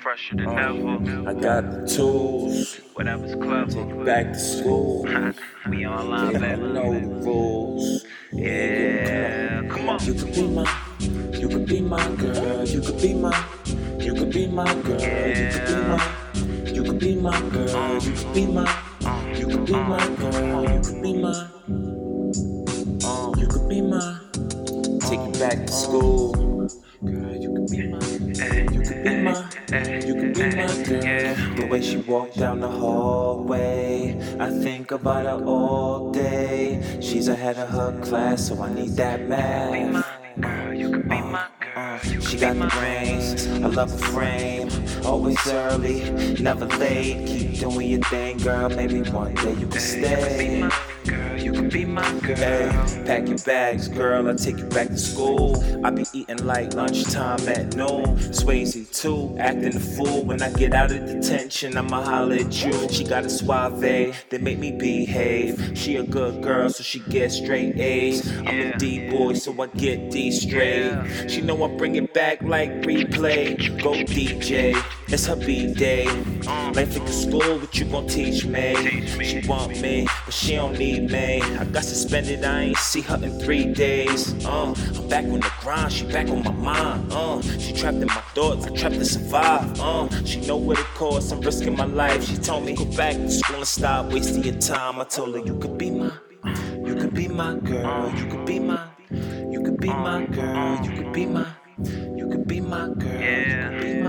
Fresher than ever. I got the tools. Whatever's clever. Take back to school. we online, Yeah, baby. know the rules. Yeah, come on. You could be my, you could be my girl. You could be my, you could be my girl. You could be my, you could be my girl. You could be my, you could be my girl. You could be my, uh, you could be my. Take you back to school. Girl, you could be my, you could be my, you could be my girl. The way she walked down the hallway, I think about her all day. She's ahead of her class, so I need that math. Girl, she got the brains, I love her frame. Always early, never late. Keep doing your thing, girl. Maybe one day you can stay. You could be my girl. Hey, pack your bags, girl. I take you back to school. I be eating like lunchtime at noon. Swayze too, acting a fool. When I get out of detention, I'ma holler at you. She got a suave, they make me behave. She a good girl, so she gets straight A's. I'm a D boy, so I get D straight. She know I bring it back like replay. Go DJ, it's her B day. Life like a school, what you gon' teach me? She want me, but she don't need me. I got suspended, I ain't see her in three days. Uh, I'm back on the grind, she back on my mind. Uh, she trapped in my thoughts, I trapped to survive. Uh, she know what it costs, I'm risking my life. She told me go back to school and stop wasting your time. I told her you could be my, you could be my girl, you could be my, you could be my girl, you could be my, you could be my girl.